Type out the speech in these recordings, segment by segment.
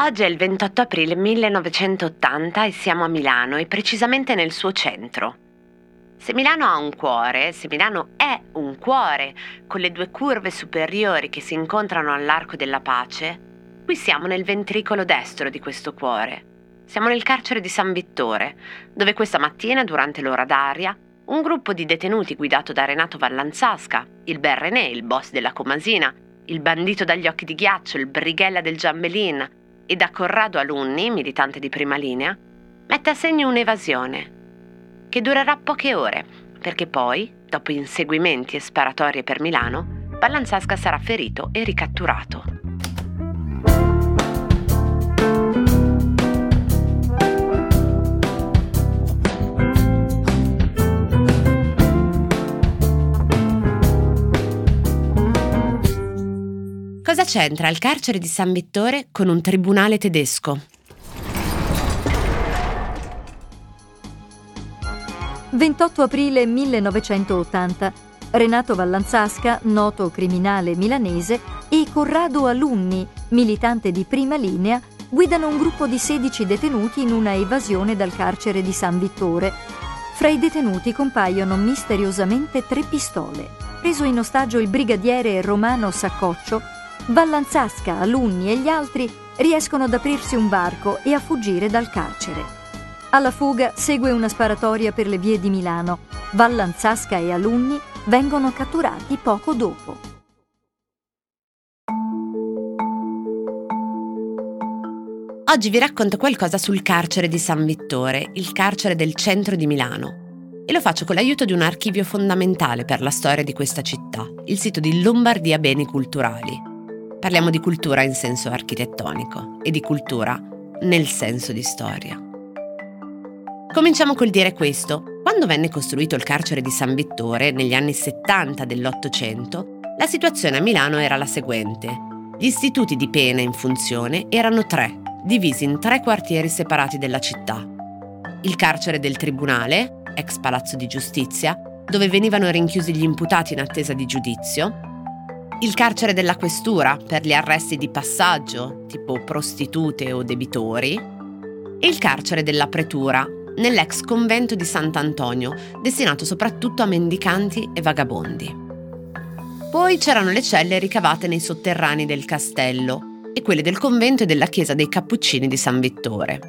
Oggi è il 28 aprile 1980 e siamo a Milano e precisamente nel suo centro. Se Milano ha un cuore, se Milano è un cuore, con le due curve superiori che si incontrano all'Arco della Pace, qui siamo nel ventricolo destro di questo cuore. Siamo nel carcere di San Vittore, dove questa mattina, durante l'ora d'aria, un gruppo di detenuti guidato da Renato Vallanzasca, il Berrenè, il boss della Comasina, il bandito dagli occhi di ghiaccio, il brighella del Giambelin e da Corrado Alunni, militante di prima linea, mette a segno un'evasione che durerà poche ore, perché poi, dopo inseguimenti e sparatorie per Milano, Vallanzasca sarà ferito e ricatturato. C'entra il carcere di San Vittore con un tribunale tedesco? 28 aprile 1980. Renato Vallanzasca, noto criminale milanese, e Corrado Alunni, militante di prima linea, guidano un gruppo di 16 detenuti in una evasione dal carcere di San Vittore. Fra i detenuti compaiono misteriosamente tre pistole. Preso in ostaggio il brigadiere Romano Saccoccio, Vallanzasca, Alunni e gli altri riescono ad aprirsi un varco e a fuggire dal carcere. Alla fuga segue una sparatoria per le vie di Milano. Vallanzasca e Alunni vengono catturati poco dopo. Oggi vi racconto qualcosa sul carcere di San Vittore, il carcere del centro di Milano. E lo faccio con l'aiuto di un archivio fondamentale per la storia di questa città, il sito di Lombardia Beni Culturali. Parliamo di cultura in senso architettonico e di cultura nel senso di storia. Cominciamo col dire questo. Quando venne costruito il carcere di San Vittore negli anni 70 dell'Ottocento, la situazione a Milano era la seguente. Gli istituti di pena in funzione erano tre, divisi in tre quartieri separati della città. Il carcere del Tribunale, ex Palazzo di Giustizia, dove venivano rinchiusi gli imputati in attesa di giudizio, il carcere della questura per gli arresti di passaggio, tipo prostitute o debitori, e il carcere della pretura, nell'ex convento di Sant'Antonio, destinato soprattutto a mendicanti e vagabondi. Poi c'erano le celle ricavate nei sotterranei del castello e quelle del convento e della chiesa dei Cappuccini di San Vittore.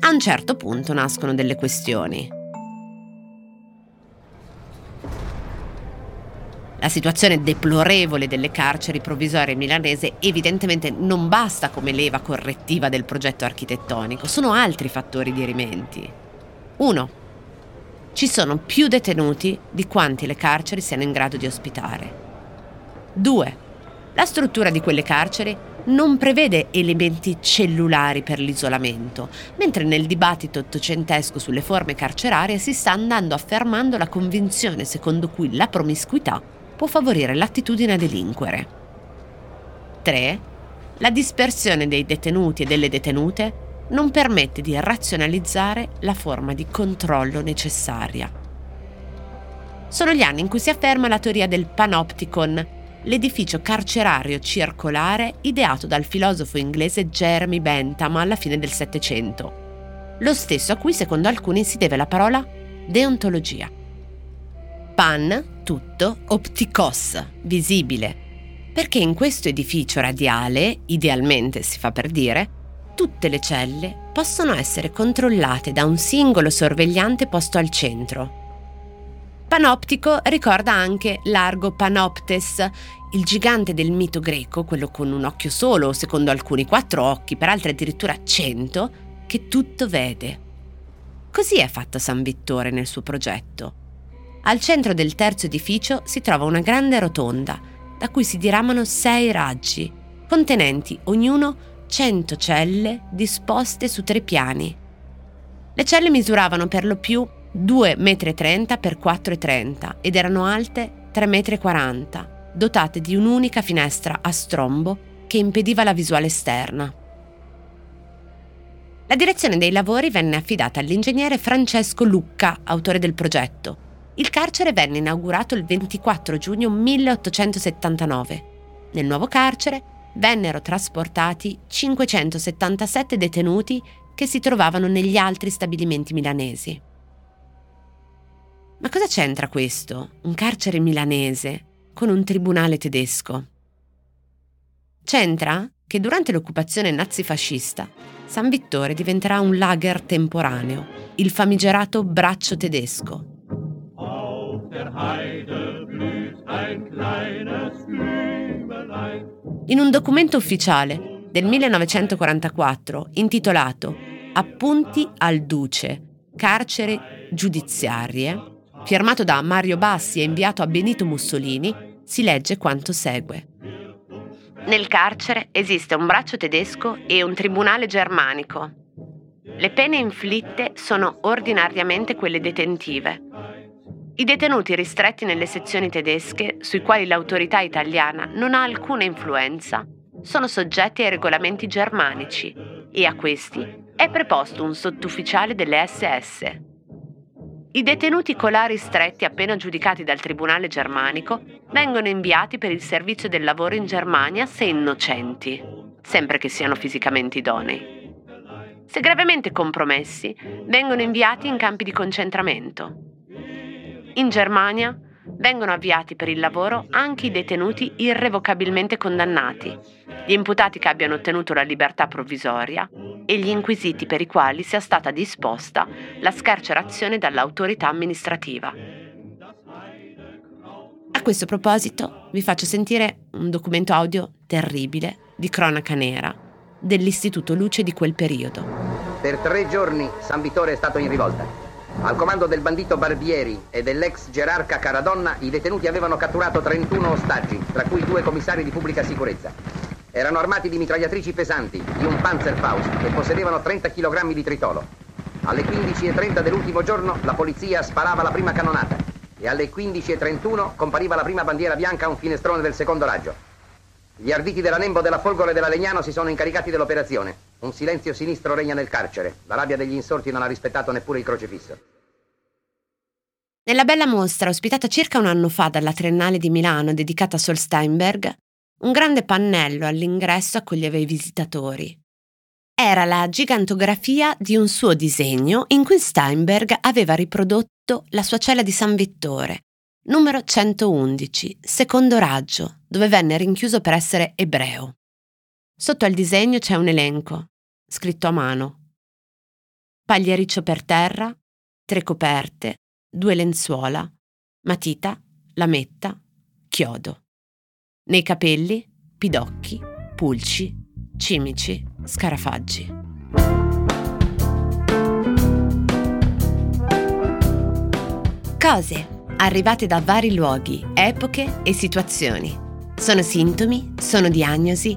A un certo punto nascono delle questioni. La situazione deplorevole delle carceri provvisorie milanese evidentemente non basta come leva correttiva del progetto architettonico, sono altri fattori di rimenti. 1. Ci sono più detenuti di quanti le carceri siano in grado di ospitare. 2. La struttura di quelle carceri non prevede elementi cellulari per l'isolamento, mentre nel dibattito ottocentesco sulle forme carcerarie si sta andando affermando la convinzione secondo cui la promiscuità può favorire l'attitudine a delinquere. 3. La dispersione dei detenuti e delle detenute non permette di razionalizzare la forma di controllo necessaria. Sono gli anni in cui si afferma la teoria del panopticon, l'edificio carcerario circolare ideato dal filosofo inglese Jeremy Bentham alla fine del Settecento, lo stesso a cui secondo alcuni si deve la parola deontologia. Pan tutto opticos, visibile, perché in questo edificio radiale, idealmente si fa per dire, tutte le celle possono essere controllate da un singolo sorvegliante posto al centro. Panoptico ricorda anche Largo Panoptes, il gigante del mito greco, quello con un occhio solo, secondo alcuni quattro occhi, per altri addirittura cento, che tutto vede. Così è fatto San Vittore nel suo progetto. Al centro del terzo edificio si trova una grande rotonda, da cui si diramano sei raggi, contenenti ognuno 100 celle disposte su tre piani. Le celle misuravano per lo più 2,30 m x 4,30 m ed erano alte 3,40 m, dotate di un'unica finestra a strombo che impediva la visuale esterna. La direzione dei lavori venne affidata all'ingegnere Francesco Lucca, autore del progetto, il carcere venne inaugurato il 24 giugno 1879. Nel nuovo carcere vennero trasportati 577 detenuti che si trovavano negli altri stabilimenti milanesi. Ma cosa c'entra questo, un carcere milanese, con un tribunale tedesco? C'entra che durante l'occupazione nazifascista San Vittore diventerà un lager temporaneo, il famigerato braccio tedesco. In un documento ufficiale del 1944 intitolato Appunti al Duce, carcere giudiziarie, firmato da Mario Bassi e inviato a Benito Mussolini, si legge quanto segue. Nel carcere esiste un braccio tedesco e un tribunale germanico. Le pene inflitte sono ordinariamente quelle detentive. I detenuti ristretti nelle sezioni tedesche, sui quali l'autorità italiana non ha alcuna influenza, sono soggetti ai regolamenti germanici e a questi è preposto un sottufficiale delle SS. I detenuti colari stretti appena giudicati dal Tribunale germanico vengono inviati per il servizio del lavoro in Germania se innocenti, sempre che siano fisicamente idonei. Se gravemente compromessi, vengono inviati in campi di concentramento. In Germania vengono avviati per il lavoro anche i detenuti irrevocabilmente condannati, gli imputati che abbiano ottenuto la libertà provvisoria e gli inquisiti per i quali sia stata disposta la scarcerazione dall'autorità amministrativa. A questo proposito vi faccio sentire un documento audio terribile di cronaca nera dell'Istituto Luce di quel periodo. Per tre giorni San Vittore è stato in rivolta. Al comando del bandito Barbieri e dell'ex gerarca Caradonna, i detenuti avevano catturato 31 ostaggi, tra cui due commissari di pubblica sicurezza. Erano armati di mitragliatrici pesanti, di un Panzerfaust e possedevano 30 kg di tritolo. Alle 15.30 dell'ultimo giorno la polizia sparava la prima cannonata e alle 15.31 compariva la prima bandiera bianca a un finestrone del secondo raggio. Gli arditi della Nembo, della Folgore e della Legnano si sono incaricati dell'operazione. Un silenzio sinistro regna nel carcere. La rabbia degli insorti non ha rispettato neppure il crocefisso. Nella bella mostra, ospitata circa un anno fa dalla Triennale di Milano dedicata a Sol Steinberg, un grande pannello all'ingresso accoglieva i visitatori. Era la gigantografia di un suo disegno in cui Steinberg aveva riprodotto la sua cella di San Vittore, numero 111, secondo raggio, dove venne rinchiuso per essere ebreo. Sotto al disegno c'è un elenco, scritto a mano. Pagliericcio per terra, tre coperte, due lenzuola, matita, lametta, chiodo. Nei capelli, pidocchi, pulci, cimici, scarafaggi. Cose arrivate da vari luoghi, epoche e situazioni. Sono sintomi, sono diagnosi